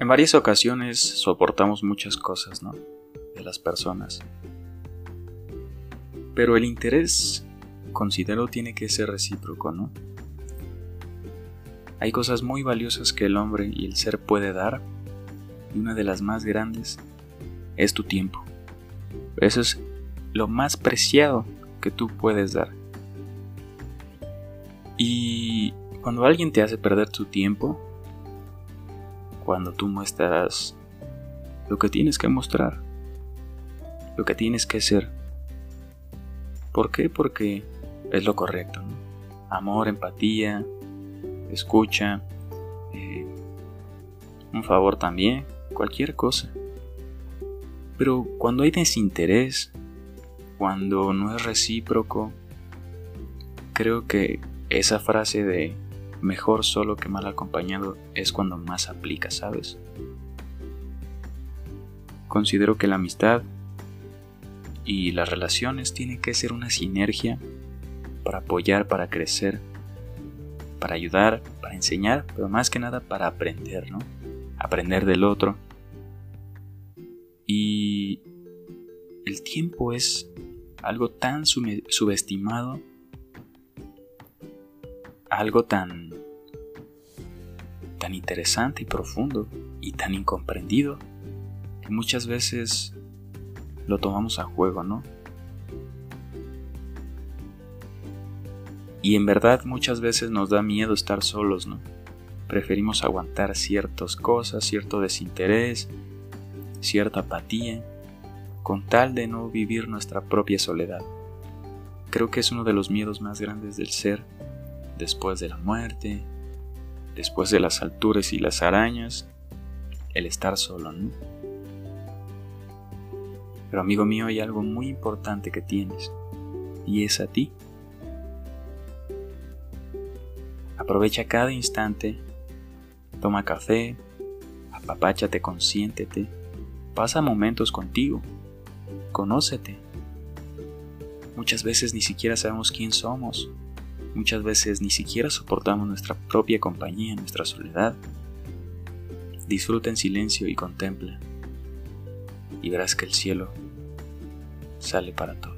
En varias ocasiones soportamos muchas cosas, ¿no? De las personas. Pero el interés, considero, tiene que ser recíproco, ¿no? Hay cosas muy valiosas que el hombre y el ser puede dar, y una de las más grandes es tu tiempo. Eso es lo más preciado que tú puedes dar. Y cuando alguien te hace perder tu tiempo, cuando tú muestras lo que tienes que mostrar, lo que tienes que ser. ¿Por qué? Porque es lo correcto. Amor, empatía, escucha, eh, un favor también, cualquier cosa. Pero cuando hay desinterés, cuando no es recíproco, creo que esa frase de mejor solo que mal acompañado es cuando más aplica, ¿sabes? Considero que la amistad y las relaciones tienen que ser una sinergia para apoyar, para crecer, para ayudar, para enseñar, pero más que nada para aprender, ¿no? Aprender del otro. Y el tiempo es algo tan subestimado algo tan tan interesante y profundo y tan incomprendido que muchas veces lo tomamos a juego, ¿no? Y en verdad muchas veces nos da miedo estar solos, ¿no? Preferimos aguantar ciertas cosas, cierto desinterés, cierta apatía, con tal de no vivir nuestra propia soledad. Creo que es uno de los miedos más grandes del ser después de la muerte, después de las alturas y las arañas, el estar solo, ¿no? Pero amigo mío, hay algo muy importante que tienes, y es a ti. Aprovecha cada instante, toma café, apapáchate, consiéntete, pasa momentos contigo, conócete. Muchas veces ni siquiera sabemos quién somos, Muchas veces ni siquiera soportamos nuestra propia compañía, nuestra soledad. Disfruta en silencio y contempla, y verás que el cielo sale para todos.